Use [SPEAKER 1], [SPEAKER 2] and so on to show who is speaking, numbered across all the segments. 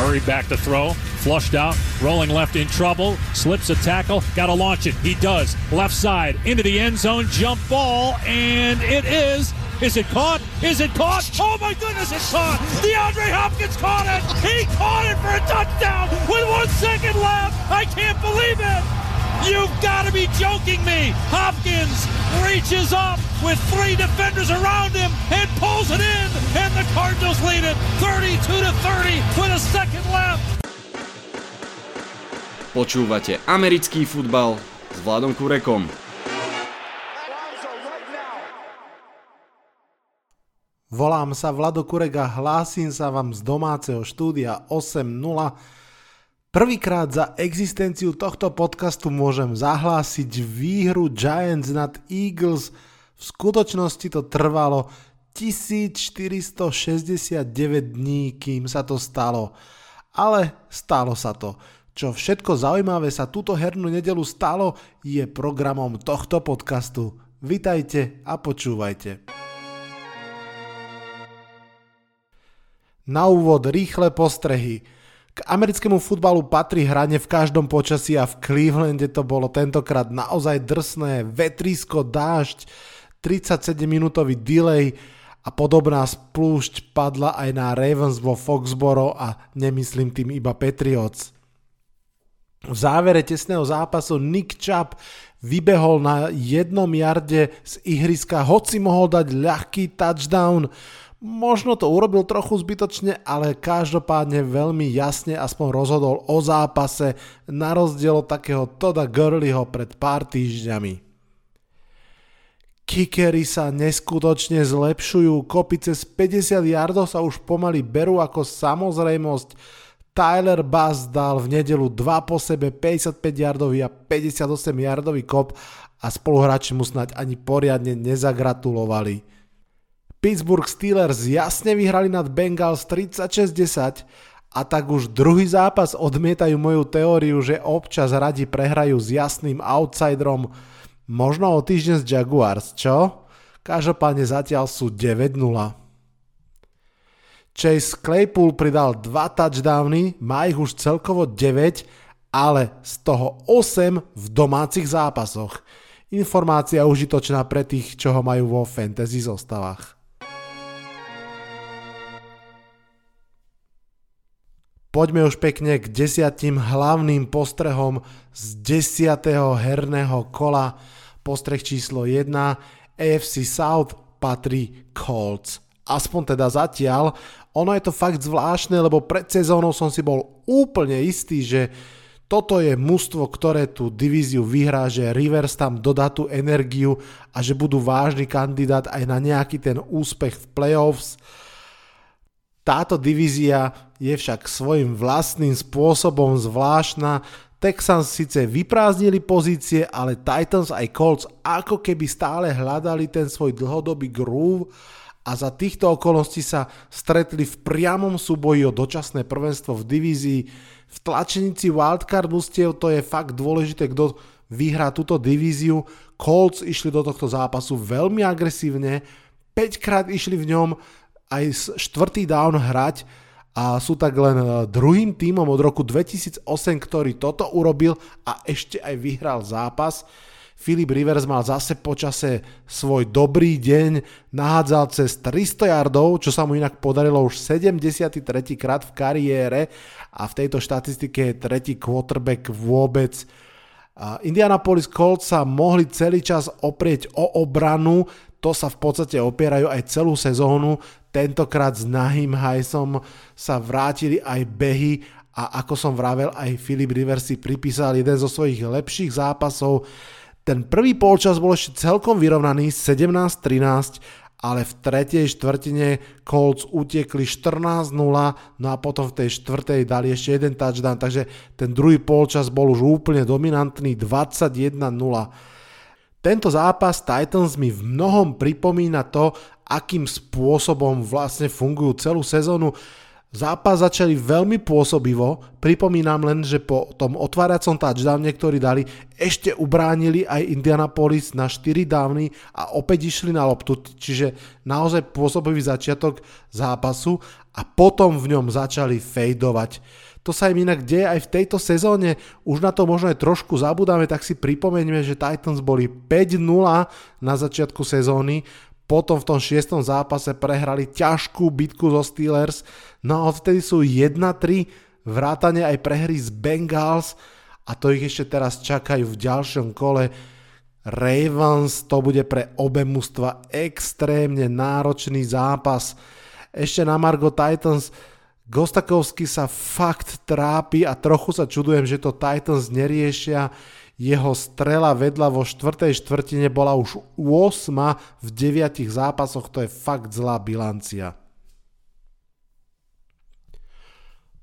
[SPEAKER 1] Murray back to throw, flushed out, rolling left in trouble, slips a tackle, got to launch it. He does. Left side into the end zone, jump ball, and it is. Is it caught? Is it caught? Oh my goodness, it's caught! DeAndre Hopkins caught it! He caught it for a touchdown with one second left! I can't believe it! You've got to be joking me! Hopkins reaches up with three defenders around him and pulls it in, and the Cardinals lead it 32 to 30 with a second left.
[SPEAKER 2] Počúvate americký futbal s Vladom Kurekom.
[SPEAKER 3] Volám sa Vlado Kurek a hlásim sa vám z domáceho štúdia 8.0. Prvýkrát za existenciu tohto podcastu môžem zahlásiť výhru Giants nad Eagles. V skutočnosti to trvalo 1469 dní, kým sa to stalo. Ale stalo sa to. Čo všetko zaujímavé sa túto hernú nedelu stalo, je programom tohto podcastu. Vitajte a počúvajte. Na úvod rýchle postrehy. K americkému futbalu patrí hranie v každom počasí a v Clevelande to bolo tentokrát naozaj drsné, vetrisko, dážď, 37-minútový delay a podobná splúšť padla aj na Ravens vo Foxboro a nemyslím tým iba Patriots. V závere tesného zápasu Nick Chubb vybehol na jednom jarde z ihriska, hoci mohol dať ľahký touchdown. Možno to urobil trochu zbytočne, ale každopádne veľmi jasne aspoň rozhodol o zápase na rozdiel od takého Toda Gurleyho pred pár týždňami. Kikery sa neskutočne zlepšujú, kopice z 50 yardov sa už pomaly berú ako samozrejmosť. Tyler Bass dal v nedelu 2 po sebe 55 yardový a 58 yardový kop a spoluhráči mu snať ani poriadne nezagratulovali. Pittsburgh Steelers jasne vyhrali nad Bengals 36-10 a tak už druhý zápas odmietajú moju teóriu, že občas radi prehrajú s jasným outsiderom, možno o týždeň z Jaguars, čo? Každopádne zatiaľ sú 9-0. Chase Claypool pridal 2 touchdowny, má ich už celkovo 9, ale z toho 8 v domácich zápasoch. Informácia užitočná pre tých, čo ho majú vo fantasy zostavách. Poďme už pekne k desiatim hlavným postrehom z desiatého herného kola. Postreh číslo 1 AFC South patrí Colts. Aspoň teda zatiaľ. Ono je to fakt zvláštne, lebo pred sezónou som si bol úplne istý, že toto je mužstvo, ktoré tú divíziu vyhrá, že Rivers tam dodá tú energiu a že budú vážny kandidát aj na nejaký ten úspech v playoffs. Táto divízia je však svojim vlastným spôsobom zvláštna. Texans síce vyprázdnili pozície, ale Titans aj Colts ako keby stále hľadali ten svoj dlhodobý groove a za týchto okolností sa stretli v priamom súboji o dočasné prvenstvo v divízii. V tlačenici wildcard mustiev to je fakt dôležité, kto vyhrá túto divíziu. Colts išli do tohto zápasu veľmi agresívne, 5 krát išli v ňom, aj štvrtý down hrať a sú tak len e, druhým tímom od roku 2008, ktorý toto urobil a ešte aj vyhral zápas. Filip Rivers mal zase počase svoj dobrý deň, nahádzal cez 300 yardov, čo sa mu inak podarilo už 73. krát v kariére a v tejto štatistike je tretí quarterback vôbec. Indianapolis Colts sa mohli celý čas oprieť o obranu, to sa v podstate opierajú aj celú sezónu. Tentokrát s Nahim Hajsom sa vrátili aj behy a ako som vravel, aj Filip Rivers si pripísal jeden zo svojich lepších zápasov. Ten prvý polčas bol ešte celkom vyrovnaný 17-13, ale v tretej štvrtine Colts utiekli 14-0, no a potom v tej štvrtej dali ešte jeden touchdown, takže ten druhý polčas bol už úplne dominantný 21-0. Tento zápas Titans mi v mnohom pripomína to, akým spôsobom vlastne fungujú celú sezónu. Zápas začali veľmi pôsobivo, pripomínam len, že po tom otváracom touchdowne, ktorý dali, ešte ubránili aj Indianapolis na 4 dávny a opäť išli na loptu, čiže naozaj pôsobivý začiatok zápasu a potom v ňom začali fejdovať. To sa im inak deje aj v tejto sezóne, už na to možno aj trošku zabudáme, tak si pripomeňme, že Titans boli 5-0 na začiatku sezóny, potom v tom šiestom zápase prehrali ťažkú bitku zo Steelers, no a odtedy sú 1-3, vrátane aj prehry z Bengals a to ich ešte teraz čakajú v ďalšom kole. Ravens, to bude pre obe mužstva extrémne náročný zápas. Ešte na Margo Titans, Gostakovsky sa fakt trápi a trochu sa čudujem, že to Titans neriešia jeho strela vedla vo štvrtej štvrtine bola už 8 v 9 zápasoch, to je fakt zlá bilancia.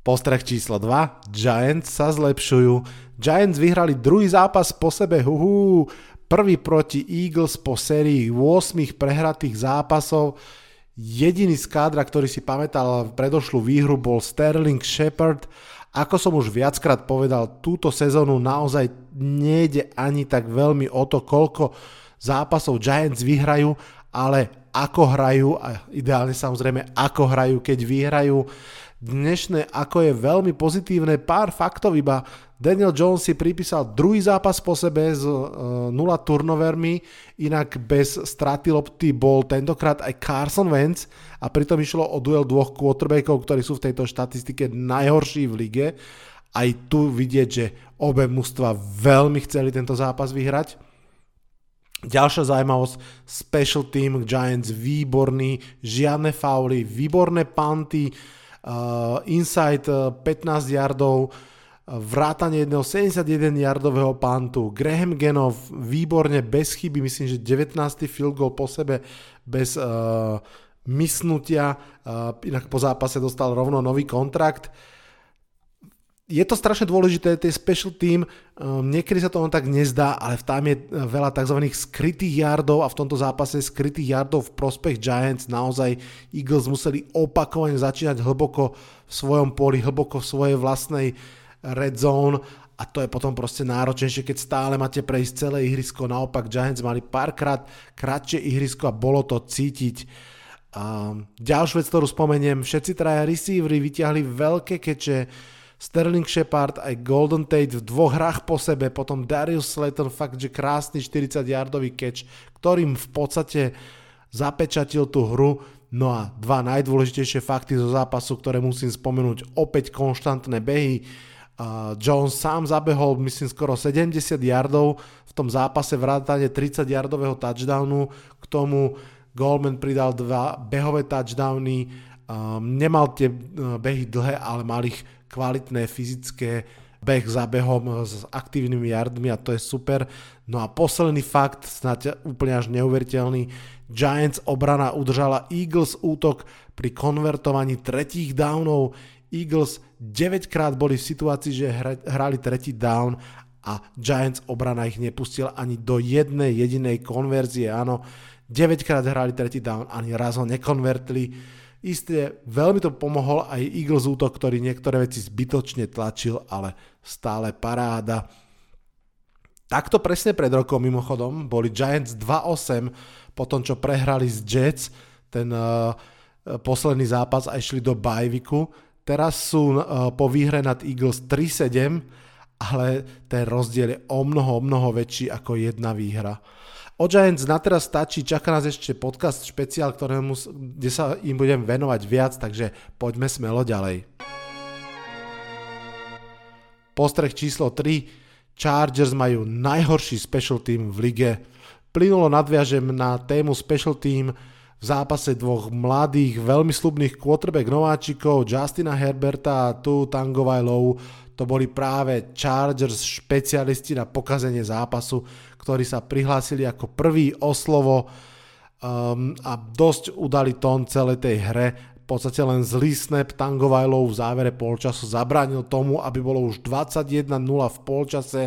[SPEAKER 3] Postreh číslo 2, Giants sa zlepšujú. Giants vyhrali druhý zápas po sebe, huhu, prvý proti Eagles po sérii 8 prehratých zápasov. Jediný z kádra, ktorý si pamätal predošlú výhru bol Sterling Shepard ako som už viackrát povedal, túto sezónu naozaj nejde ani tak veľmi o to, koľko zápasov Giants vyhrajú, ale ako hrajú a ideálne samozrejme ako hrajú, keď vyhrajú. Dnešné ako je veľmi pozitívne, pár faktov iba. Daniel Jones si pripísal druhý zápas po sebe s uh, nula turnovermi, inak bez straty lopty bol tentokrát aj Carson Wentz a pritom išlo o duel dvoch quarterbackov, ktorí sú v tejto štatistike najhorší v lige. Aj tu vidieť, že obe mužstva veľmi chceli tento zápas vyhrať. Ďalšia zaujímavosť, special team Giants výborný, žiadne fauly, výborné panty, uh, inside uh, 15 yardov, vrátanie jedného 71 yardového pantu. Graham Genov výborne, bez chyby, myslím, že 19. field goal po sebe, bez uh, mysnutia, uh, inak po zápase dostal rovno nový kontrakt. Je to strašne dôležité, tie special team, um, niekedy sa to on tak nezdá, ale tam je veľa tzv. skrytých yardov a v tomto zápase skrytých yardov v prospech Giants naozaj Eagles museli opakovane začínať hlboko v svojom poli, hlboko v svojej vlastnej uh, red zone a to je potom proste náročnejšie, keď stále máte prejsť celé ihrisko. Naopak Giants mali párkrát kratšie ihrisko a bolo to cítiť. A ďalšiu vec, ktorú spomeniem, všetci traja receivery vyťahli veľké keče, Sterling Shepard aj Golden Tate v dvoch hrách po sebe, potom Darius Slayton fakt, že krásny 40-yardový catch, ktorým v podstate zapečatil tú hru. No a dva najdôležitejšie fakty zo zápasu, ktoré musím spomenúť, opäť konštantné behy. Jones sám zabehol, myslím, skoro 70 yardov v tom zápase vrátane 30 yardového touchdownu. K tomu Goldman pridal dva behové touchdowny. Um, nemal tie uh, behy dlhé, ale mal ich kvalitné fyzické beh za behom s aktívnymi yardmi a to je super. No a posledný fakt, snáď úplne až neuveriteľný, Giants obrana udržala Eagles útok pri konvertovaní tretích downov. Eagles 9 krát boli v situácii, že hrali tretí down a Giants obrana ich nepustila ani do jednej jedinej konverzie, áno. 9 krát hrali tretí down, ani raz ho nekonvertili. Isté, veľmi to pomohol aj Eagles útok, ktorý niektoré veci zbytočne tlačil, ale stále paráda. Takto presne pred rokom mimochodom boli Giants 2-8 po tom, čo prehrali z Jets ten uh, posledný zápas a išli do bajviku Teraz sú uh, po výhre nad Eagles 3-7, ale ten rozdiel je o mnoho, o mnoho väčší ako jedna výhra. O Giants na teraz stačí, čaká nás ešte podcast špeciál, ktorému, kde sa im budem venovať viac, takže poďme smelo ďalej. Postreh číslo 3. Chargers majú najhorší special team v lige. Plynulo nadviažem na tému special team, v zápase dvoch mladých, veľmi slubných quarterback nováčikov, Justina Herberta a tu Tangovajlov, to boli práve Chargers špecialisti na pokazenie zápasu, ktorí sa prihlásili ako prvý o slovo um, a dosť udali tón celej tej hre. V podstate len zlý snap Tangovajlov v závere polčasu zabránil tomu, aby bolo už 21-0 v polčase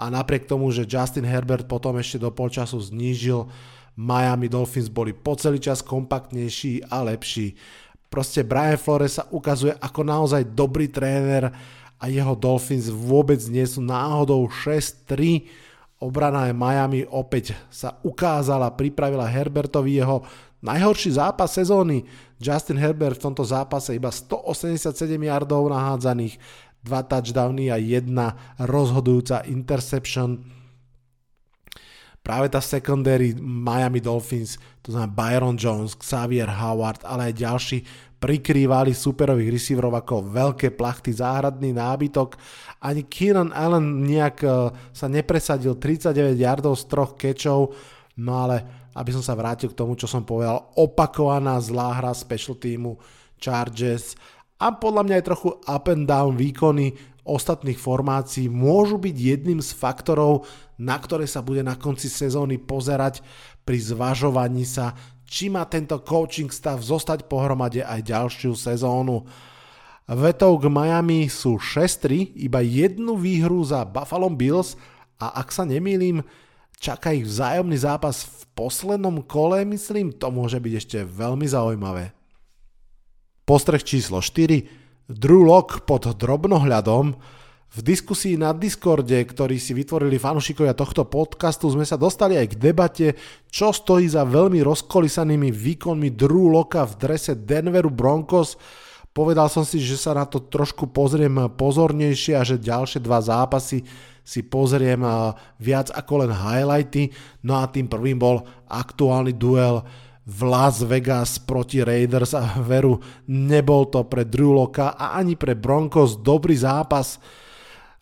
[SPEAKER 3] a napriek tomu, že Justin Herbert potom ešte do polčasu znížil Miami Dolphins boli po celý čas kompaktnejší a lepší. Proste Brian Flores sa ukazuje ako naozaj dobrý tréner a jeho Dolphins vôbec nie sú náhodou 6-3. Obrana Miami opäť sa ukázala, pripravila Herbertovi jeho najhorší zápas sezóny. Justin Herbert v tomto zápase iba 187 yardov nahádzaných, dva touchdowny a jedna rozhodujúca interception práve tá secondary Miami Dolphins, to znamená Byron Jones, Xavier Howard, ale aj ďalší prikrývali superových receiverov ako veľké plachty, záhradný nábytok. Ani Keenan Allen nejak e, sa nepresadil 39 yardov z troch kečov, no ale aby som sa vrátil k tomu, čo som povedal, opakovaná zlá hra special týmu Chargers. A podľa mňa aj trochu up and down výkony ostatných formácií. Môžu byť jedným z faktorov, na ktoré sa bude na konci sezóny pozerať pri zvažovaní sa, či má tento coaching stav zostať pohromade aj ďalšiu sezónu. Vetou k Miami sú 6-3, iba jednu výhru za Buffalo Bills a ak sa nemýlim, čaká ich vzájomný zápas v poslednom kole, myslím, to môže byť ešte veľmi zaujímavé. Postreh číslo 4 Drew Lock pod drobnohľadom. V diskusii na Discorde, ktorý si vytvorili fanúšikovia tohto podcastu, sme sa dostali aj k debate, čo stojí za veľmi rozkolisanými výkonmi Drew Locka v drese Denveru Broncos. Povedal som si, že sa na to trošku pozriem pozornejšie a že ďalšie dva zápasy si pozriem viac ako len highlighty. No a tým prvým bol aktuálny duel v Las Vegas proti Raiders a veru nebol to pre Drew Locka a ani pre Broncos dobrý zápas.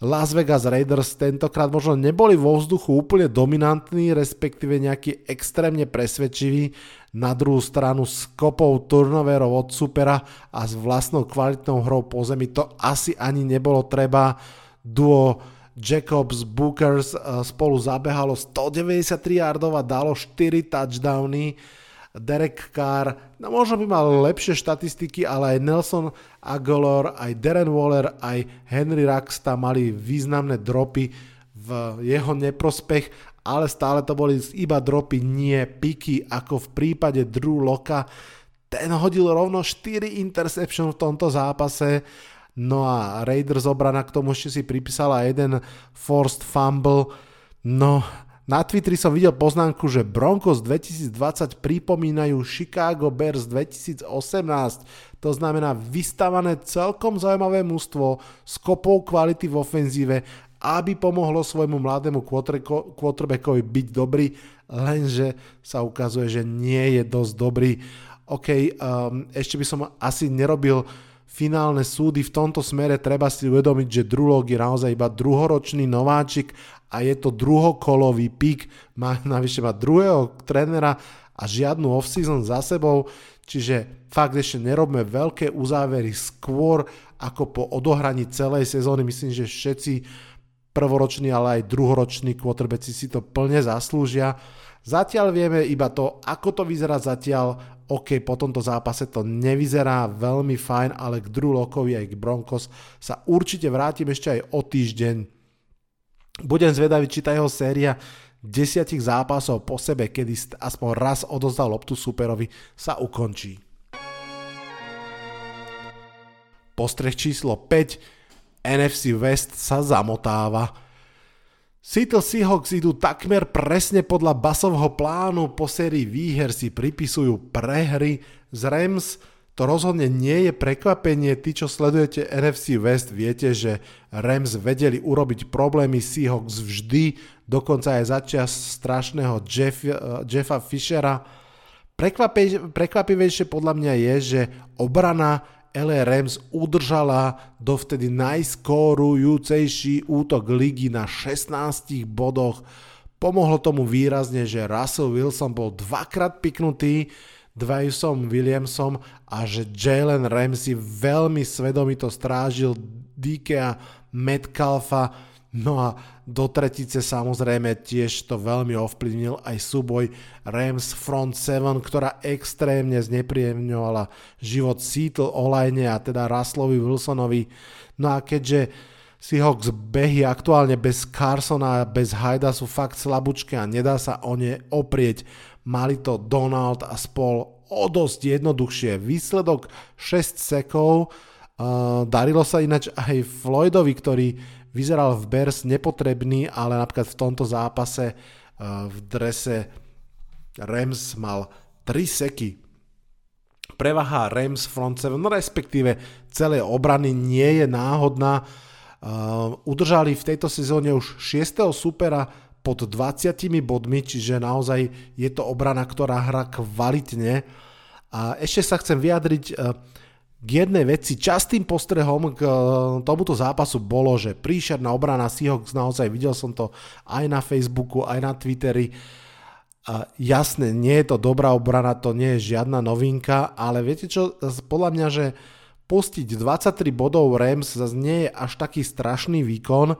[SPEAKER 3] Las Vegas Raiders tentokrát možno neboli vo vzduchu úplne dominantní, respektíve nejaký extrémne presvedčiví. Na druhú stranu s kopou turnoverov od supera a s vlastnou kvalitnou hrou po zemi to asi ani nebolo treba. Duo Jacobs Bookers eh, spolu zabehalo 193 yardov a dalo 4 touchdowny Derek Carr, no možno by mal lepšie štatistiky, ale aj Nelson Aguilar, aj Darren Waller, aj Henry Raxta mali významné dropy v jeho neprospech, ale stále to boli iba dropy, nie piky, ako v prípade Drew Locka. Ten hodil rovno 4 interception v tomto zápase, no a Raiders obrana k tomu ešte si pripísala jeden forced fumble, no na Twitteri som videl poznámku, že Broncos 2020 pripomínajú Chicago Bears 2018. To znamená vystavané celkom zaujímavé mužstvo s kopou kvality v ofenzíve, aby pomohlo svojmu mladému quarterbackovi byť dobrý, lenže sa ukazuje, že nie je dosť dobrý. OK, um, ešte by som asi nerobil finálne súdy v tomto smere treba si uvedomiť, že Drulog je naozaj iba druhoročný nováčik a je to druhokolový pík, má navyše má druhého trénera a žiadnu off-season za sebou, čiže fakt ešte nerobme veľké uzávery skôr ako po odohraní celej sezóny. Myslím, že všetci prvoroční, ale aj druhoroční quarterbacki si to plne zaslúžia. Zatiaľ vieme iba to, ako to vyzerá zatiaľ. OK, po tomto zápase to nevyzerá veľmi fajn, ale k Drew Lockovi aj k Broncos sa určite vrátim ešte aj o týždeň. Budem zvedavý, či tá jeho séria desiatich zápasov po sebe, kedy aspoň raz odozdal loptu superovi, sa ukončí. Postreh číslo 5. NFC West sa zamotáva. Seattle Seahawks idú takmer presne podľa basovho plánu, po sérii výher si pripisujú prehry z Rams, to rozhodne nie je prekvapenie, tí čo sledujete NFC West viete, že Rams vedeli urobiť problémy Seahawks vždy, dokonca aj začias strašného Jeff, Jeffa Fishera. Prekvapivejšie podľa mňa je, že obrana LA Rams udržala dovtedy najskórujúcejší útok ligy na 16 bodoch. Pomohlo tomu výrazne, že Russell Wilson bol dvakrát piknutý Dwaysom Williamsom a že Jalen Ramsey veľmi svedomito strážil Dikea Metcalfa No a do tretice samozrejme tiež to veľmi ovplyvnil aj súboj Rams Front 7, ktorá extrémne znepríjemňovala život Seattle Olajne a teda Russellovi Wilsonovi. No a keďže Seahawks behy aktuálne bez Carsona a bez Hajda sú fakt slabúčke a nedá sa o ne oprieť. Mali to Donald a spol o dosť jednoduchšie. Výsledok 6 sekov, darilo sa ináč aj Floydovi, ktorý vyzeral v Bears nepotrebný, ale napríklad v tomto zápase v drese Rams mal 3 seky. Prevaha Rams front 7, no respektíve celé obrany nie je náhodná. Udržali v tejto sezóne už 6. supera pod 20 bodmi, čiže naozaj je to obrana, ktorá hrá kvalitne. A ešte sa chcem vyjadriť uh, k jednej veci. Častým postrehom k uh, tomuto zápasu bolo, že príšerná obrana Seahawks, naozaj videl som to aj na Facebooku, aj na Twitteri, a jasné, nie je to dobrá obrana, to nie je žiadna novinka, ale viete čo, podľa mňa, že pustiť 23 bodov Rams zase nie je až taký strašný výkon.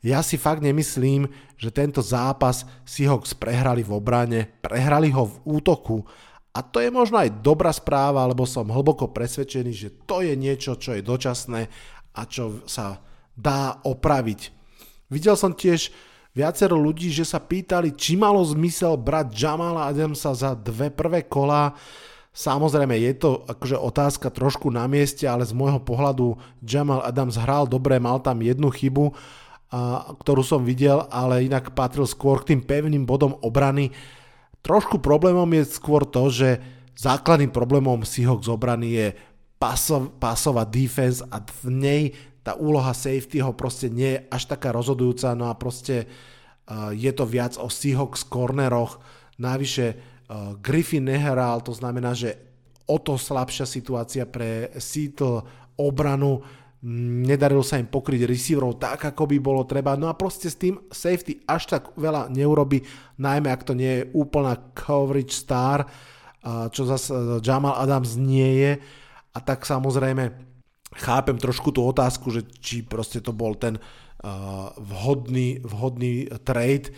[SPEAKER 3] Ja si fakt nemyslím, že tento zápas Seahawks prehrali v obrane, prehrali ho v útoku. A to je možno aj dobrá správa, lebo som hlboko presvedčený, že to je niečo, čo je dočasné a čo sa dá opraviť. Videl som tiež viacero ľudí, že sa pýtali, či malo zmysel brať Jamala Adamsa za dve prvé kola. Samozrejme je to akože otázka trošku na mieste, ale z môjho pohľadu Jamal Adams hral dobre, mal tam jednu chybu, ktorú som videl, ale inak patril skôr k tým pevným bodom obrany. Trošku problémom je skôr to, že základným problémom Seahawks obrany je pasov, pasová defense a v nej tá úloha safetyho proste nie je až taká rozhodujúca, no a proste uh, je to viac o Seahawks corneroch, navyše uh, Griffin nehral, to znamená, že o to slabšia situácia pre Seattle obranu, nedarilo sa im pokryť receiverov tak, ako by bolo treba, no a proste s tým safety až tak veľa neurobi, najmä ak to nie je úplná coverage star, čo zase Jamal Adams nie je, a tak samozrejme chápem trošku tú otázku, že či proste to bol ten uh, vhodný, vhodný trade,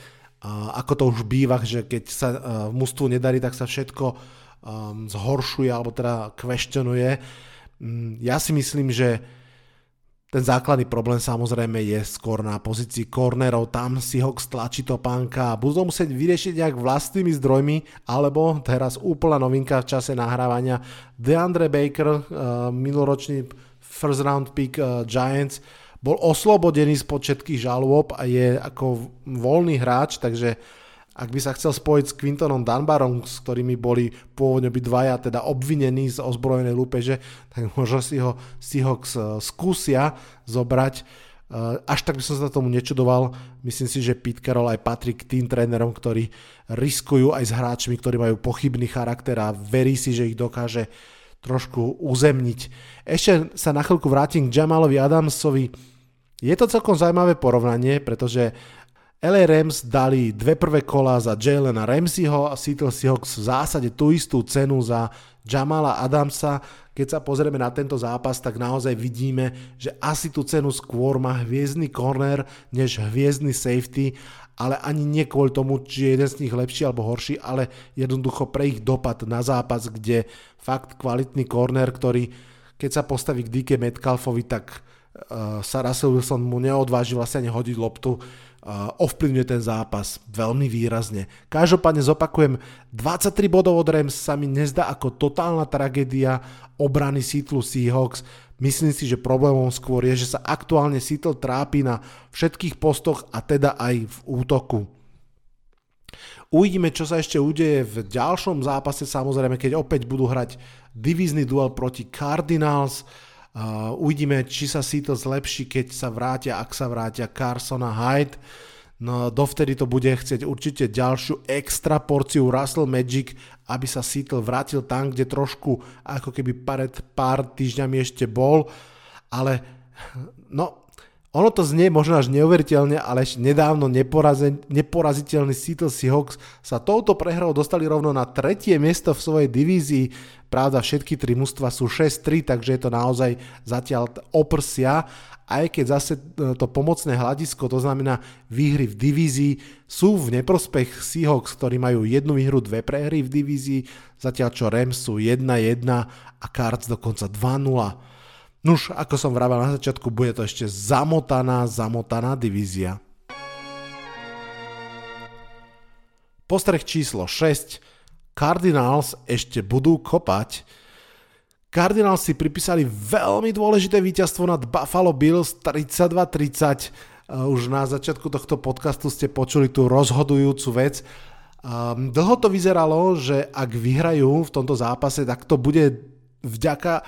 [SPEAKER 3] ako to už býva, že keď sa uh, mužstvu nedarí, tak sa všetko um, zhoršuje alebo teda questionuje. Um, ja si myslím, že ten základný problém samozrejme je skôr na pozícii cornerov, tam si ho stlačí to pánka a budú musieť vyriešiť nejak vlastnými zdrojmi, alebo teraz úplná novinka v čase nahrávania. DeAndre Baker, uh, minuloročný first round pick uh, Giants, bol oslobodený z všetkých žalôb a je ako voľný hráč, takže ak by sa chcel spojiť s Quintonom Dunbarom, s ktorými boli pôvodne by dvaja teda obvinení z ozbrojenej lúpeže, tak možno si ho, si ho skúsia zobrať. Uh, až tak by som sa tomu nečudoval. Myslím si, že Pete Carroll aj patrí k tým trénerom, ktorí riskujú aj s hráčmi, ktorí majú pochybný charakter a verí si, že ich dokáže trošku uzemniť. Ešte sa na chvíľku vrátim k Jamalovi Adamsovi. Je to celkom zaujímavé porovnanie, pretože LA Rams dali dve prvé kola za Jalena Ramseyho a Seattle Seahawks v zásade tú istú cenu za Jamala Adamsa. Keď sa pozrieme na tento zápas, tak naozaj vidíme, že asi tú cenu skôr má hviezdny corner než hviezdny safety ale ani nie kvôli tomu, či je jeden z nich lepší alebo horší, ale jednoducho pre ich dopad na zápas, kde fakt kvalitný corner, ktorý keď sa postaví k DK Metcalfovi, tak sa Russell Wilson mu neodváži vlastne ani hodiť loptu, ovplyvňuje ten zápas veľmi výrazne. Každopádne zopakujem, 23 bodov od Rams sa mi nezdá ako totálna tragédia obrany Seattle Seahawks, Myslím si, že problémom skôr je, že sa aktuálne Seattle trápi na všetkých postoch a teda aj v útoku. Uvidíme, čo sa ešte udeje v ďalšom zápase, samozrejme, keď opäť budú hrať divízny duel proti Cardinals. Uh, uvidíme, či sa Seattle zlepší, keď sa vrátia, ak sa vrátia Carson a Hyde. No dovtedy to bude chcieť určite ďalšiu extra porciu Russell Magic, aby sa Seattle vrátil tam, kde trošku ako keby pred pár týždňami ešte bol, ale no ono to znie možno až neuveriteľne, ale nedávno neporaziteľný Seattle Seahawks sa touto prehrou dostali rovno na tretie miesto v svojej divízii. Pravda, všetky tri mužstva sú 6-3, takže je to naozaj zatiaľ oprsia aj keď zase e, to pomocné hľadisko, to znamená výhry v divízii, sú v neprospech Seahawks, ktorí majú jednu výhru, dve prehry v divízii, zatiaľ čo Rams sú 1-1 a Cards dokonca 2-0. Nuž, ako som vravel na začiatku, bude to ešte zamotaná, zamotaná divízia. Postreh číslo 6. Cardinals ešte budú kopať. Cardinals si pripísali veľmi dôležité víťazstvo nad Buffalo Bills 32-30. Už na začiatku tohto podcastu ste počuli tú rozhodujúcu vec. Dlho to vyzeralo, že ak vyhrajú v tomto zápase, tak to bude vďaka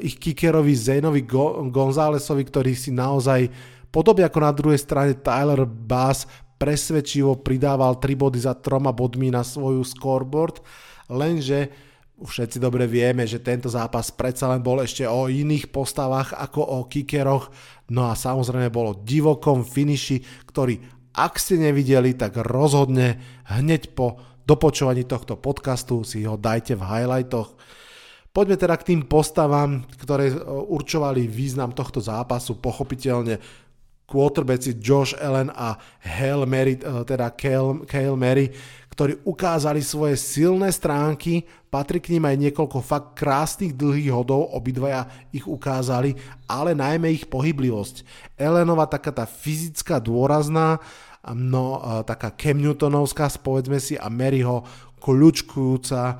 [SPEAKER 3] ich kickerovi Zenovi Gonzálesovi, ktorý si naozaj podobne ako na druhej strane Tyler Bass presvedčivo pridával 3 body za troma bodmi na svoju scoreboard, lenže všetci dobre vieme, že tento zápas predsa len bol ešte o iných postavách ako o kickeroch, no a samozrejme bolo divokom finiši, ktorý ak ste nevideli, tak rozhodne hneď po dopočúvaní tohto podcastu si ho dajte v highlightoch. Poďme teda k tým postavám, ktoré určovali význam tohto zápasu. Pochopiteľne quarterbacki Josh Allen a Hail Mary, eh, teda Kale, Mary, ktorí ukázali svoje silné stránky, patrí k ním aj niekoľko fakt krásnych dlhých hodov, obidvaja ich ukázali, ale najmä ich pohyblivosť. Ellenova taká tá fyzická dôrazná, no eh, taká Cam Newtonovská, povedzme si, a Maryho kľúčkujúca,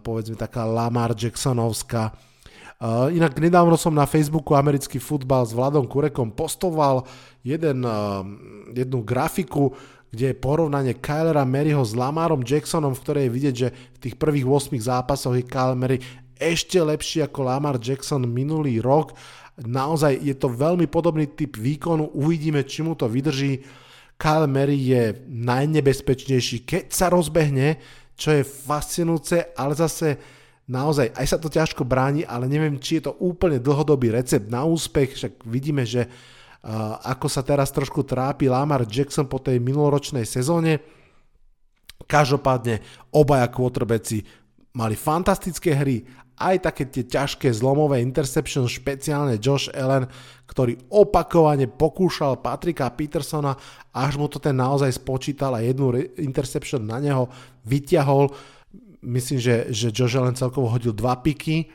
[SPEAKER 3] povedzme taká Lamar Jacksonovská, Uh, inak nedávno som na Facebooku americký futbal s Vladom Kurekom postoval jeden, uh, jednu grafiku, kde je porovnanie Kylera Maryho s Lamarom Jacksonom, v ktorej je vidieť, že v tých prvých 8 zápasoch je Kyle Mary ešte lepší ako Lamar Jackson minulý rok. Naozaj je to veľmi podobný typ výkonu, uvidíme, či mu to vydrží. Kyle Mary je najnebezpečnejší, keď sa rozbehne, čo je fascinujúce, ale zase naozaj, aj sa to ťažko bráni, ale neviem, či je to úplne dlhodobý recept na úspech, však vidíme, že uh, ako sa teraz trošku trápi Lamar Jackson po tej minuloročnej sezóne. Každopádne obaja quarterbacki mali fantastické hry, aj také tie ťažké zlomové interception, špeciálne Josh Allen, ktorý opakovane pokúšal Patrika Petersona, až mu to ten naozaj spočítal a jednu interception na neho vyťahol myslím, že, že Josh Allen celkovo hodil dva piky.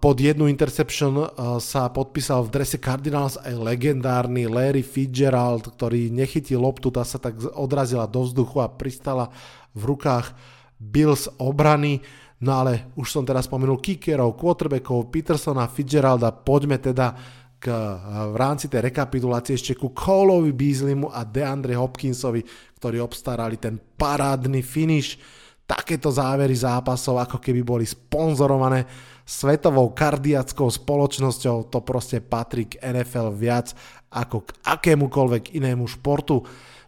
[SPEAKER 3] Pod jednu interception uh, sa podpísal v drese Cardinals aj legendárny Larry Fitzgerald, ktorý nechytil loptu, tá sa tak odrazila do vzduchu a pristala v rukách Bills obrany. No ale už som teraz spomenul kickerov, quarterbackov, Petersona, Fitzgeralda, poďme teda k, uh, v rámci tej rekapitulácie ešte ku Coleovi Beasleymu a DeAndre Hopkinsovi, ktorí obstarali ten parádny finish takéto závery zápasov, ako keby boli sponzorované svetovou kardiackou spoločnosťou, to proste patrí k NFL viac ako k akémukoľvek inému športu.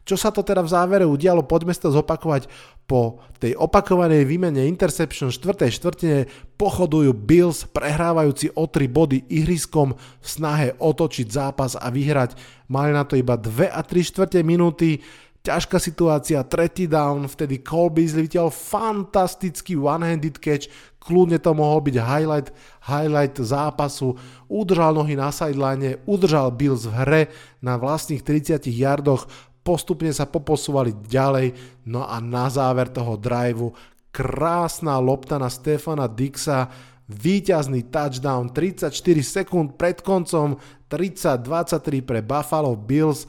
[SPEAKER 3] Čo sa to teda v závere udialo, poďme si to zopakovať. Po tej opakovanej výmene interception 4. štvrtine pochodujú Bills prehrávajúci o 3 body ihriskom v snahe otočiť zápas a vyhrať. Mali na to iba 2 a 3 štvrte minúty ťažká situácia, tretí down, vtedy Cole Beasley vytiaľ fantastický one-handed catch, kľudne to mohol byť highlight, highlight zápasu, udržal nohy na sideline, udržal Bills v hre na vlastných 30 yardoch, postupne sa poposúvali ďalej, no a na záver toho driveu krásna lopta na Stefana Dixa, víťazný touchdown 34 sekúnd pred koncom, 30-23 pre Buffalo Bills,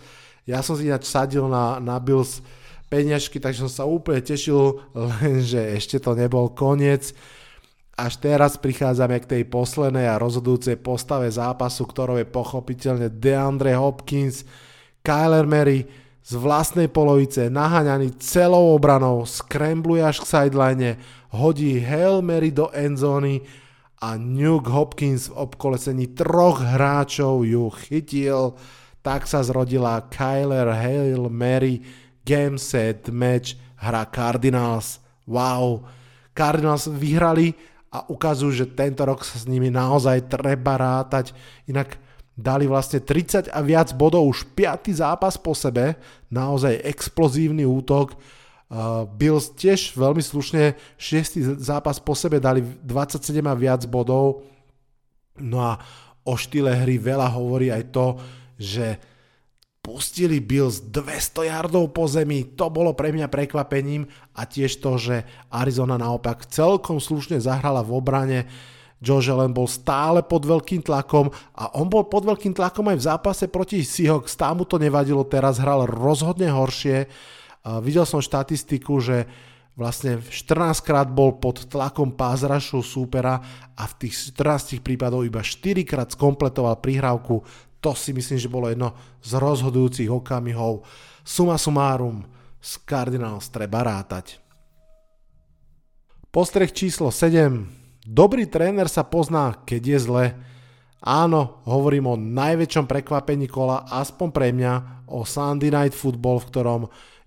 [SPEAKER 3] ja som si ináč sadil na, na Bills peňažky, takže som sa úplne tešil, lenže ešte to nebol koniec. Až teraz prichádzame k tej poslednej a rozhodujúcej postave zápasu, ktorou je pochopiteľne DeAndre Hopkins, Kyler Mary z vlastnej polovice, naháňaný celou obranou, skrembluje až k sideline, hodí Hail Mary do endzóny a Nuke Hopkins v obkolesení troch hráčov ju chytil tak sa zrodila Kyler Hail Mary Game Set Match hra Cardinals. Wow, Cardinals vyhrali a ukazujú, že tento rok sa s nimi naozaj treba rátať. Inak dali vlastne 30 a viac bodov už 5. zápas po sebe, naozaj explozívny útok. Uh, Bills tiež veľmi slušne 6. zápas po sebe dali 27 a viac bodov. No a o štýle hry veľa hovorí aj to, že pustili Bills 200 yardov po zemi, to bolo pre mňa prekvapením a tiež to, že Arizona naopak celkom slušne zahrala v obrane, Josh Allen bol stále pod veľkým tlakom a on bol pod veľkým tlakom aj v zápase proti Seahawks, tam mu to nevadilo, teraz hral rozhodne horšie. Videl som štatistiku, že vlastne 14 krát bol pod tlakom pázrašu súpera a v tých 14 prípadov iba 4 krát skompletoval prihrávku. To si myslím, že bolo jedno z rozhodujúcich okamihov. Suma sumárum, z Cardinals treba rátať. Postreh číslo 7. Dobrý tréner sa pozná, keď je zle. Áno, hovorím o najväčšom prekvapení kola, aspoň pre mňa, o Sunday Night Football, v ktorom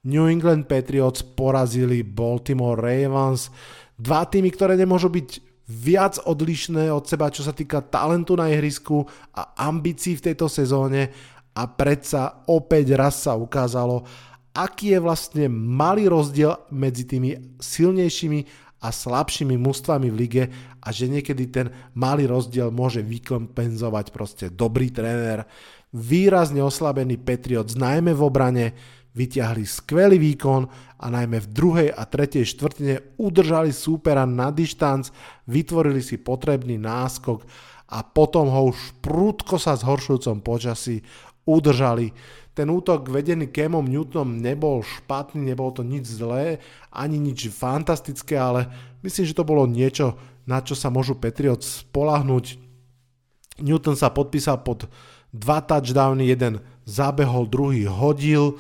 [SPEAKER 3] New England Patriots porazili Baltimore Ravens. Dva týmy, ktoré nemôžu byť viac odlišné od seba, čo sa týka talentu na ihrisku a ambícií v tejto sezóne a predsa opäť raz sa ukázalo, aký je vlastne malý rozdiel medzi tými silnejšími a slabšími mústvami v lige a že niekedy ten malý rozdiel môže vykompenzovať proste dobrý tréner. Výrazne oslabený Patriots najmä v obrane, vyťahli skvelý výkon a najmä v druhej a tretej štvrtine udržali súpera na dištanc, vytvorili si potrebný náskok a potom ho už prúdko sa zhoršujúcom počasí udržali. Ten útok vedený Kemom Newtonom nebol špatný, nebolo to nič zlé, ani nič fantastické, ale myslím, že to bolo niečo, na čo sa môžu Patriots spolahnuť. Newton sa podpísal pod dva touchdowny, jeden zabehol, druhý hodil.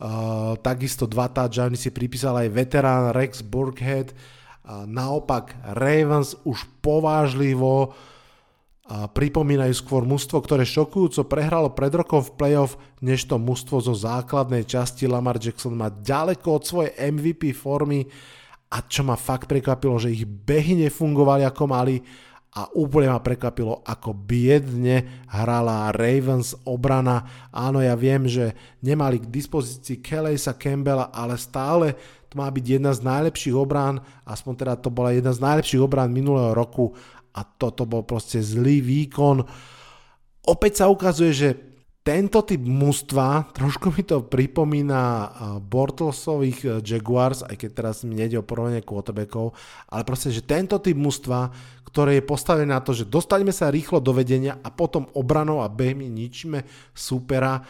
[SPEAKER 3] Uh, takisto dva touchdowny si pripísal aj veterán Rex Burkhead. Uh, naopak Ravens už povážlivo uh, pripomínajú skôr mužstvo, ktoré šokujúco prehralo pred rokom v playoff, než to mužstvo zo základnej časti Lamar Jackson má ďaleko od svojej MVP formy a čo ma fakt prekvapilo, že ich behy nefungovali ako mali a úplne ma prekvapilo, ako biedne hrala Ravens obrana. Áno, ja viem, že nemali k dispozícii Kellysa Campbella, ale stále to má byť jedna z najlepších obrán, aspoň teda to bola jedna z najlepších obrán minulého roku a toto bol proste zlý výkon. Opäť sa ukazuje, že tento typ mužstva, trošku mi to pripomína Bortlesových e, Jaguars, aj keď teraz mi nejde o porovnanie quarterbackov, ale proste, že tento typ mužstva, ktoré je postavené na to, že dostaňme sa rýchlo do vedenia a potom obranou a behmi ničíme supera,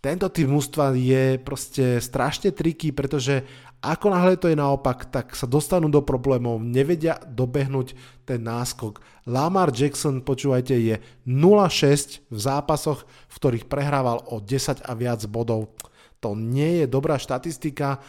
[SPEAKER 3] tento typ mužstva je proste strašne triky, pretože ako náhle to je naopak, tak sa dostanú do problémov, nevedia dobehnúť ten náskok. Lamar Jackson, počúvajte, je 0-6 v zápasoch, v ktorých prehrával o 10 a viac bodov. To nie je dobrá štatistika.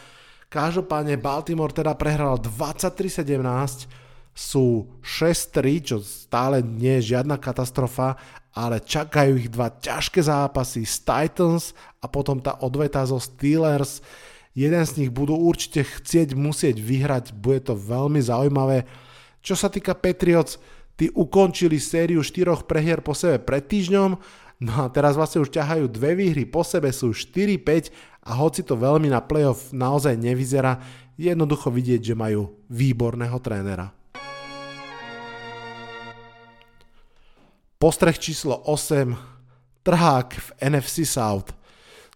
[SPEAKER 3] Každopádne Baltimore teda prehral 23-17, sú 6-3, čo stále nie je žiadna katastrofa, ale čakajú ich dva ťažké zápasy z Titans a potom tá odveta zo Steelers Jeden z nich budú určite chcieť musieť vyhrať, bude to veľmi zaujímavé. Čo sa týka Patriots, tí ukončili sériu štyroch prehier po sebe pred týždňom, no a teraz vlastne už ťahajú dve výhry po sebe, sú 4-5 a hoci to veľmi na playoff naozaj nevyzerá, jednoducho vidieť, že majú výborného trénera. Postreh číslo 8. Trhák v NFC South.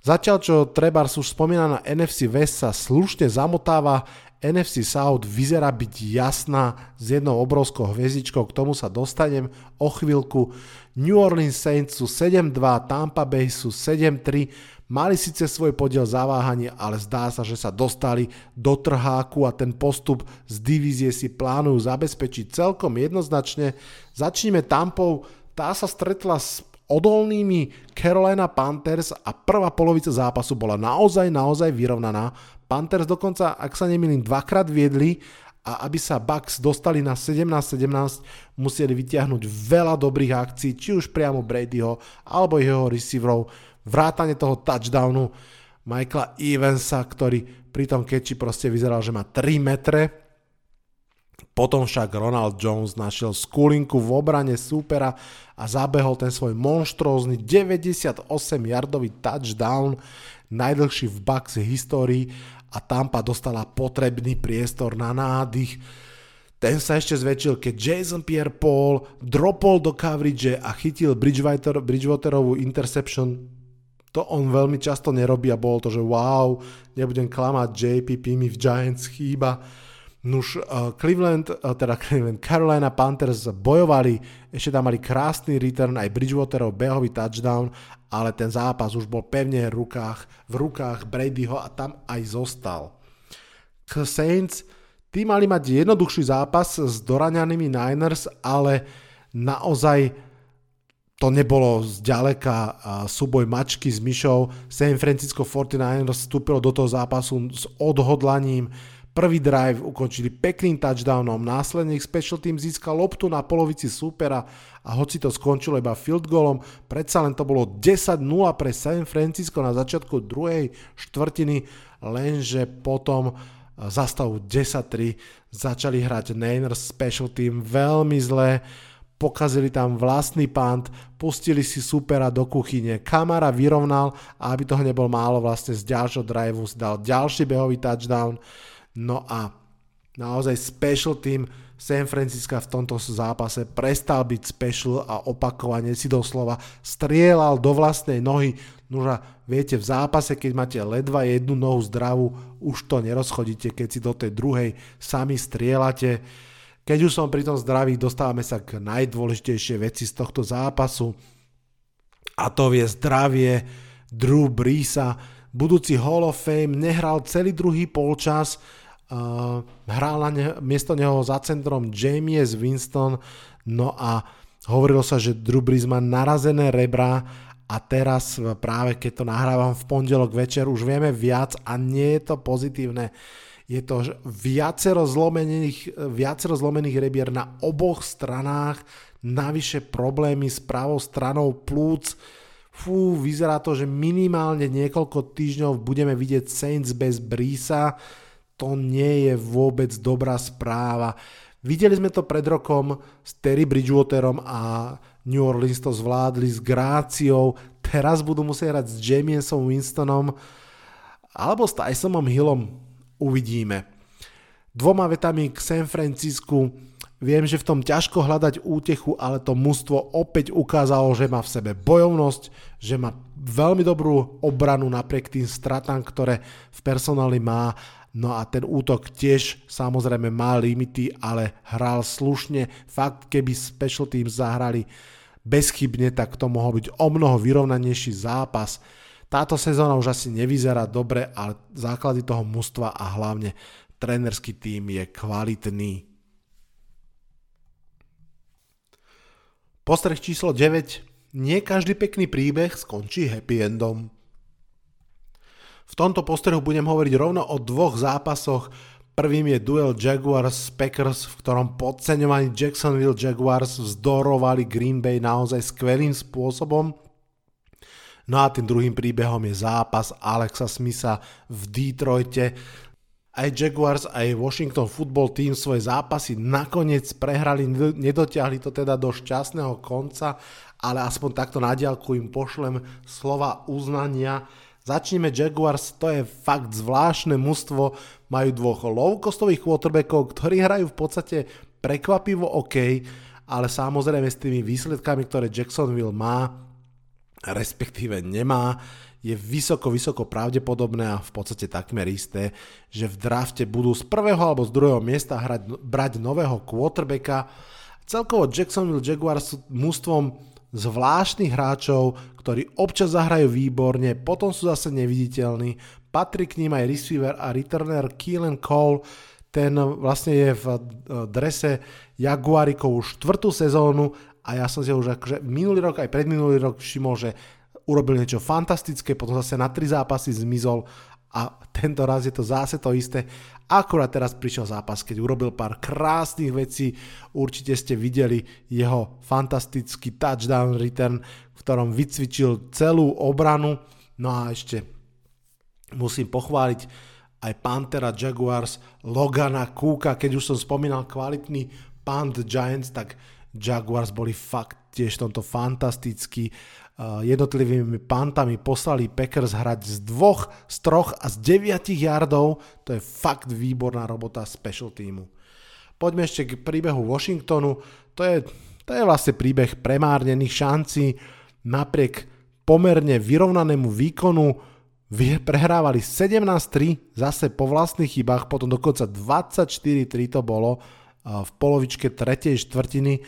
[SPEAKER 3] Zatiaľ čo Trebars už spomínaná NFC West sa slušne zamotáva, NFC South vyzerá byť jasná s jednou obrovskou hviezdičkou, k tomu sa dostanem o chvíľku. New Orleans Saints sú 7-2, Tampa Bay sú 7-3, mali síce svoj podiel zaváhania, ale zdá sa, že sa dostali do trháku a ten postup z divízie si plánujú zabezpečiť celkom jednoznačne. Začneme Tampou, tá sa stretla s odolnými Carolina Panthers a prvá polovica zápasu bola naozaj, naozaj vyrovnaná. Panthers dokonca, ak sa nemýlim, dvakrát viedli a aby sa Bucks dostali na 17-17, museli vytiahnuť veľa dobrých akcií, či už priamo Bradyho alebo jeho receiverov, vrátane toho touchdownu Michaela Evansa, ktorý pri tom keči proste vyzeral, že má 3 metre, potom však Ronald Jones našiel skulinku v obrane súpera a zabehol ten svoj monštrózny 98-yardový touchdown, najdlhší v Bucks histórii a Tampa dostala potrebný priestor na nádych. Ten sa ešte zväčšil, keď Jason Pierre-Paul dropol do coverage a chytil Bridgewater, Bridgewaterovú interception. To on veľmi často nerobí a bolo to, že wow, nebudem klamať, JPP mi v Giants chýba Nuž uh, Cleveland, uh, teda Cleveland, Carolina Panthers bojovali, ešte tam mali krásny return, aj Bridgewaterov behový touchdown, ale ten zápas už bol pevne v rukách, v rukách Bradyho a tam aj zostal. K Saints tí mali mať jednoduchší zápas s doraňanými Niners, ale naozaj to nebolo zďaleka súboj mačky s myšou. San Francisco 49ers vstúpilo do toho zápasu s odhodlaním. Prvý drive ukončili pekným touchdownom, následne ich special team získal loptu na polovici súpera a hoci to skončilo iba field goalom, predsa len to bolo 10-0 pre San Francisco na začiatku druhej štvrtiny, lenže potom za stavu 10-3 začali hrať Niners special team veľmi zle pokazili tam vlastný pant, pustili si supera do kuchyne, Kamara vyrovnal a aby toho nebol málo, vlastne z ďalšieho driveu si dal ďalší behový touchdown. No a naozaj special team San Francisco v tomto zápase prestal byť special a opakovane si doslova strieľal do vlastnej nohy. Nože viete, v zápase, keď máte ledva jednu nohu zdravú, už to nerozchodíte, keď si do tej druhej sami strieľate keď už som pri tom zdraví, dostávame sa k najdôležitejšej veci z tohto zápasu a to je zdravie Drew Breesa. Budúci Hall of Fame nehral celý druhý polčas, uh, ne, miesto neho za centrom Jamies Winston, no a hovorilo sa, že Drew Brees má narazené rebra a teraz práve keď to nahrávam v pondelok večer už vieme viac a nie je to pozitívne. Je to viacero zlomených, viacero zlomených rebier na oboch stranách, navyše problémy s pravou stranou plúc. Fú, vyzerá to, že minimálne niekoľko týždňov budeme vidieť Saints bez Brisa. To nie je vôbec dobrá správa. Videli sme to pred rokom s Terry Bridgewaterom a New Orleans to zvládli s Gráciou. Teraz budú musieť hrať s Jamiesom Winstonom alebo s Tysonom Hillom uvidíme. Dvoma vetami k San Francisku. Viem, že v tom ťažko hľadať útechu, ale to mužstvo opäť ukázalo, že má v sebe bojovnosť, že má veľmi dobrú obranu napriek tým stratám, ktoré v personáli má. No a ten útok tiež samozrejme má limity, ale hral slušne. Fakt, keby special team zahrali bezchybne, tak to mohol byť o mnoho vyrovnanejší zápas. Táto sezóna už asi nevyzerá dobre, ale základy toho mužstva a hlavne trénerský tím je kvalitný. Postreh číslo 9. Nie každý pekný príbeh skončí happy endom. Tomto postrehu budem hovoriť rovno o dvoch zápasoch. Prvým je duel Jaguars Packers, v ktorom podceňovaní Jacksonville Jaguars vzdorovali Green Bay naozaj skvelým spôsobom – No a tým druhým príbehom je zápas Alexa Smitha v Detroite. Aj Jaguars, aj Washington Football Team svoje zápasy nakoniec prehrali, nedotiahli to teda do šťastného konca, ale aspoň takto na diálku im pošlem slova uznania. Začneme Jaguars, to je fakt zvláštne mužstvo, majú dvoch low-costových quarterbackov, ktorí hrajú v podstate prekvapivo OK, ale samozrejme s tými výsledkami, ktoré Jacksonville má, respektíve nemá, je vysoko, vysoko pravdepodobné a v podstate takmer isté, že v drafte budú z prvého alebo z druhého miesta hrať, brať nového quarterbacka. Celkovo Jacksonville Jaguars sú mústvom zvláštnych hráčov, ktorí občas zahrajú výborne, potom sú zase neviditeľní. Patrí k ním aj receiver a returner Keelan Cole, ten vlastne je v eh, drese Jaguarikov už štvrtú sezónu a ja som si už akože minulý rok aj predminulý rok všimol, že urobil niečo fantastické, potom zase na tri zápasy zmizol a tento raz je to zase to isté. Akurát teraz prišiel zápas, keď urobil pár krásnych vecí, určite ste videli jeho fantastický touchdown return, v ktorom vycvičil celú obranu. No a ešte musím pochváliť aj Panthera Jaguars, Logana Kúka, keď už som spomínal kvalitný punt Giants, tak Jaguars boli fakt tiež tomto fantastickí. Jednotlivými pantami poslali Packers hrať z dvoch, z troch a z deviatich yardov. To je fakt výborná robota special týmu. Poďme ešte k príbehu Washingtonu. To je, to je vlastne príbeh premárnených šancí. Napriek pomerne vyrovnanému výkonu prehrávali 17-3 zase po vlastných chybách, potom dokonca 24-3 to bolo v polovičke tretej štvrtiny.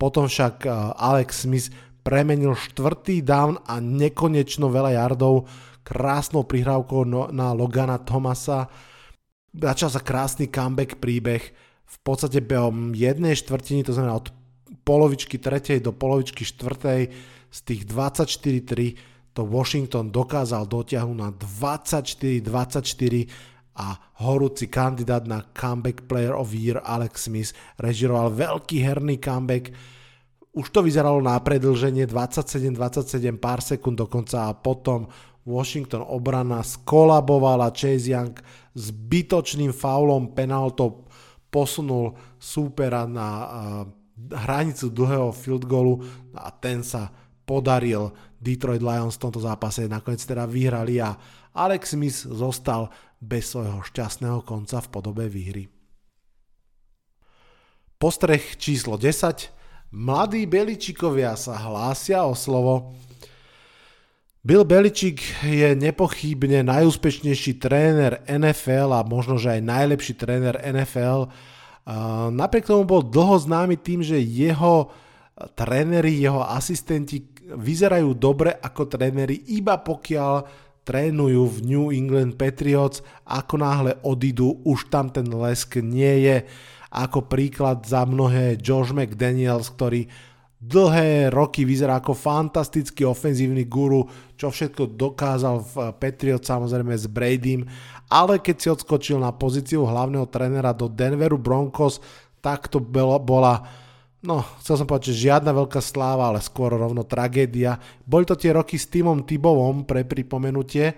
[SPEAKER 3] Potom však Alex Smith premenil štvrtý down a nekonečno veľa yardov krásnou prihrávkou no, na Logana Thomasa. začal sa krásny comeback príbeh, v podstate behom jednej štvrtiny, to znamená od polovičky tretej do polovičky štvrtej, z tých 24-3 to Washington dokázal dotiahnuť na 24-24 a horúci kandidát na Comeback Player of Year Alex Smith režiroval veľký herný comeback. Už to vyzeralo na predlženie 27-27 pár sekúnd dokonca a potom Washington obrana skolabovala Chase Young s bytočným faulom penaltou posunul súpera na hranicu dlhého field goalu a ten sa podaril Detroit Lions v tomto zápase nakoniec teda vyhrali a Alex Smith zostal bez svojho šťastného konca v podobe výhry. Postreh číslo 10. Mladí Beličikovia sa hlásia o slovo. Bill Beličik je nepochybne najúspešnejší tréner NFL a možno, že aj najlepší tréner NFL. Napriek tomu bol dlho známy tým, že jeho tréneri, jeho asistenti vyzerajú dobre ako tréneri iba pokiaľ trénujú v New England Patriots, ako náhle odídu, už tam ten lesk nie je. Ako príklad za mnohé Josh McDaniels, ktorý dlhé roky vyzerá ako fantastický ofenzívny guru, čo všetko dokázal v Patriots samozrejme s Bradym, ale keď si odskočil na pozíciu hlavného trénera do Denveru Broncos, tak to bola no, chcel som povedať, že žiadna veľká sláva, ale skôr rovno tragédia. Boli to tie roky s týmom Tibovom pre pripomenutie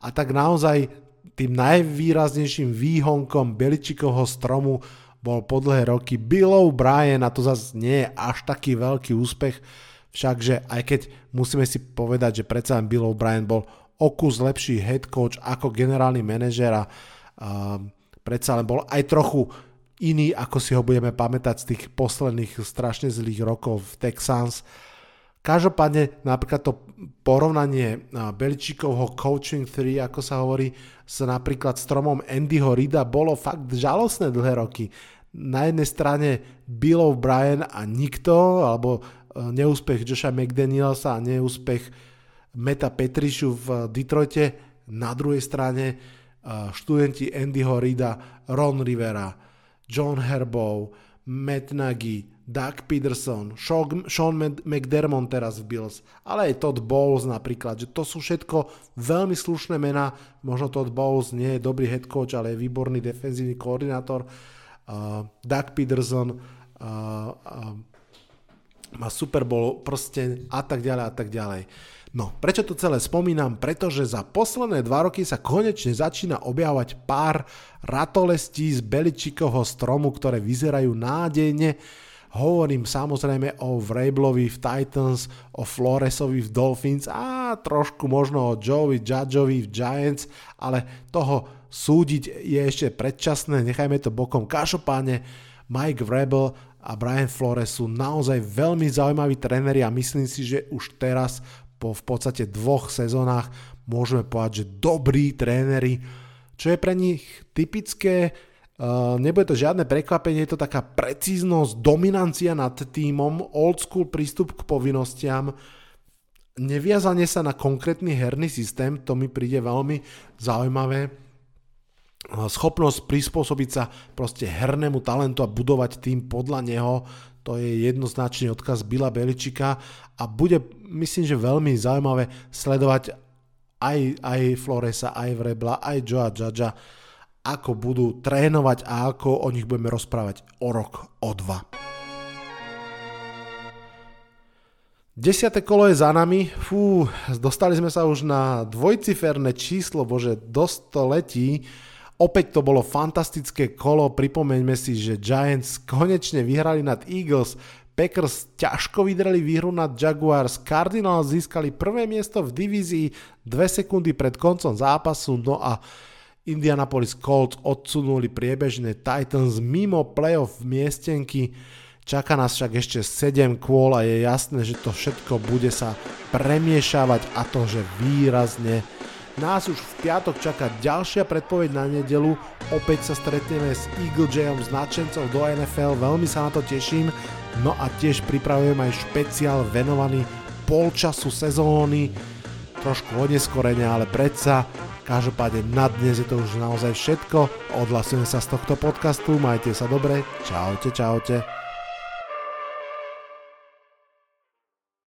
[SPEAKER 3] a tak naozaj tým najvýraznejším výhonkom Beličikovho stromu bol po dlhé roky Bill O'Brien a to zase nie je až taký veľký úspech, všakže aj keď musíme si povedať, že predsa len Bill O'Brien bol o kus lepší head coach ako generálny manažer a uh, predsa len bol aj trochu iný, ako si ho budeme pamätať z tých posledných strašne zlých rokov v Texans. Každopádne napríklad to porovnanie Beličíkovho coaching 3, ako sa hovorí, s napríklad stromom Andyho Rida bolo fakt žalostné dlhé roky. Na jednej strane Bill O'Brien a nikto, alebo e, neúspech Josha McDanielsa a neúspech Meta Petrišu v Detroite. Na druhej strane e, študenti Andyho Rida, Ron Rivera, John Herbow, Matt Nagy, Doug Peterson, Sean McDermott teraz v Bills, ale aj Todd Bowles napríklad, že to sú všetko veľmi slušné mená, možno Todd Bowles nie je dobrý head coach, ale je výborný defenzívny koordinátor, Doug Peterson uh, uh, má Super Bowl prsten a tak ďalej a tak ďalej. No, prečo to celé spomínam? Pretože za posledné dva roky sa konečne začína objavovať pár ratolestí z Beličikovho stromu, ktoré vyzerajú nádejne. Hovorím samozrejme o Vrablovi v Titans, o Floresovi v Dolphins a trošku možno o Joey Judgeovi v Giants, ale toho súdiť je ešte predčasné, nechajme to bokom. Každopádne Mike Vrabel a Brian Flores sú naozaj veľmi zaujímaví tréneri a myslím si, že už teraz po v podstate dvoch sezónach môžeme povedať, že dobrí tréneri, čo je pre nich typické, uh, nebude to žiadne prekvapenie, je to taká precíznosť, dominancia nad týmom, old school prístup k povinnostiam, neviazanie sa na konkrétny herný systém, to mi príde veľmi zaujímavé, schopnosť prispôsobiť sa proste hernému talentu a budovať tým podľa neho, to je jednoznačný odkaz Bila Beličika a bude, myslím, že veľmi zaujímavé sledovať aj, aj Floresa, aj Vrebla, aj Joa Judgea, ako budú trénovať a ako o nich budeme rozprávať o rok, o dva. Desiate kolo je za nami. Fú, dostali sme sa už na dvojciferné číslo, bože, dosť to letí. Opäť to bolo fantastické kolo, pripomeňme si, že Giants konečne vyhrali nad Eagles, Packers ťažko vydreli výhru nad Jaguars, Cardinals získali prvé miesto v divízii 2 sekundy pred koncom zápasu, no a Indianapolis Colts odsunuli priebežné Titans mimo playoff miestenky. Čaká nás však ešte 7 kôl a je jasné, že to všetko bude sa premiešavať a to, že výrazne nás už v piatok čaká ďalšia predpoveď na nedelu. Opäť sa stretneme s Eagle Jayom z nadšencov do NFL, veľmi sa na to teším. No a tiež pripravujem aj špeciál venovaný polčasu sezóny, trošku oneskorenia, ale predsa Každopádne na dnes je to už naozaj všetko. Odhlasujem sa z tohto podcastu, majte sa dobre, čaute, čaute.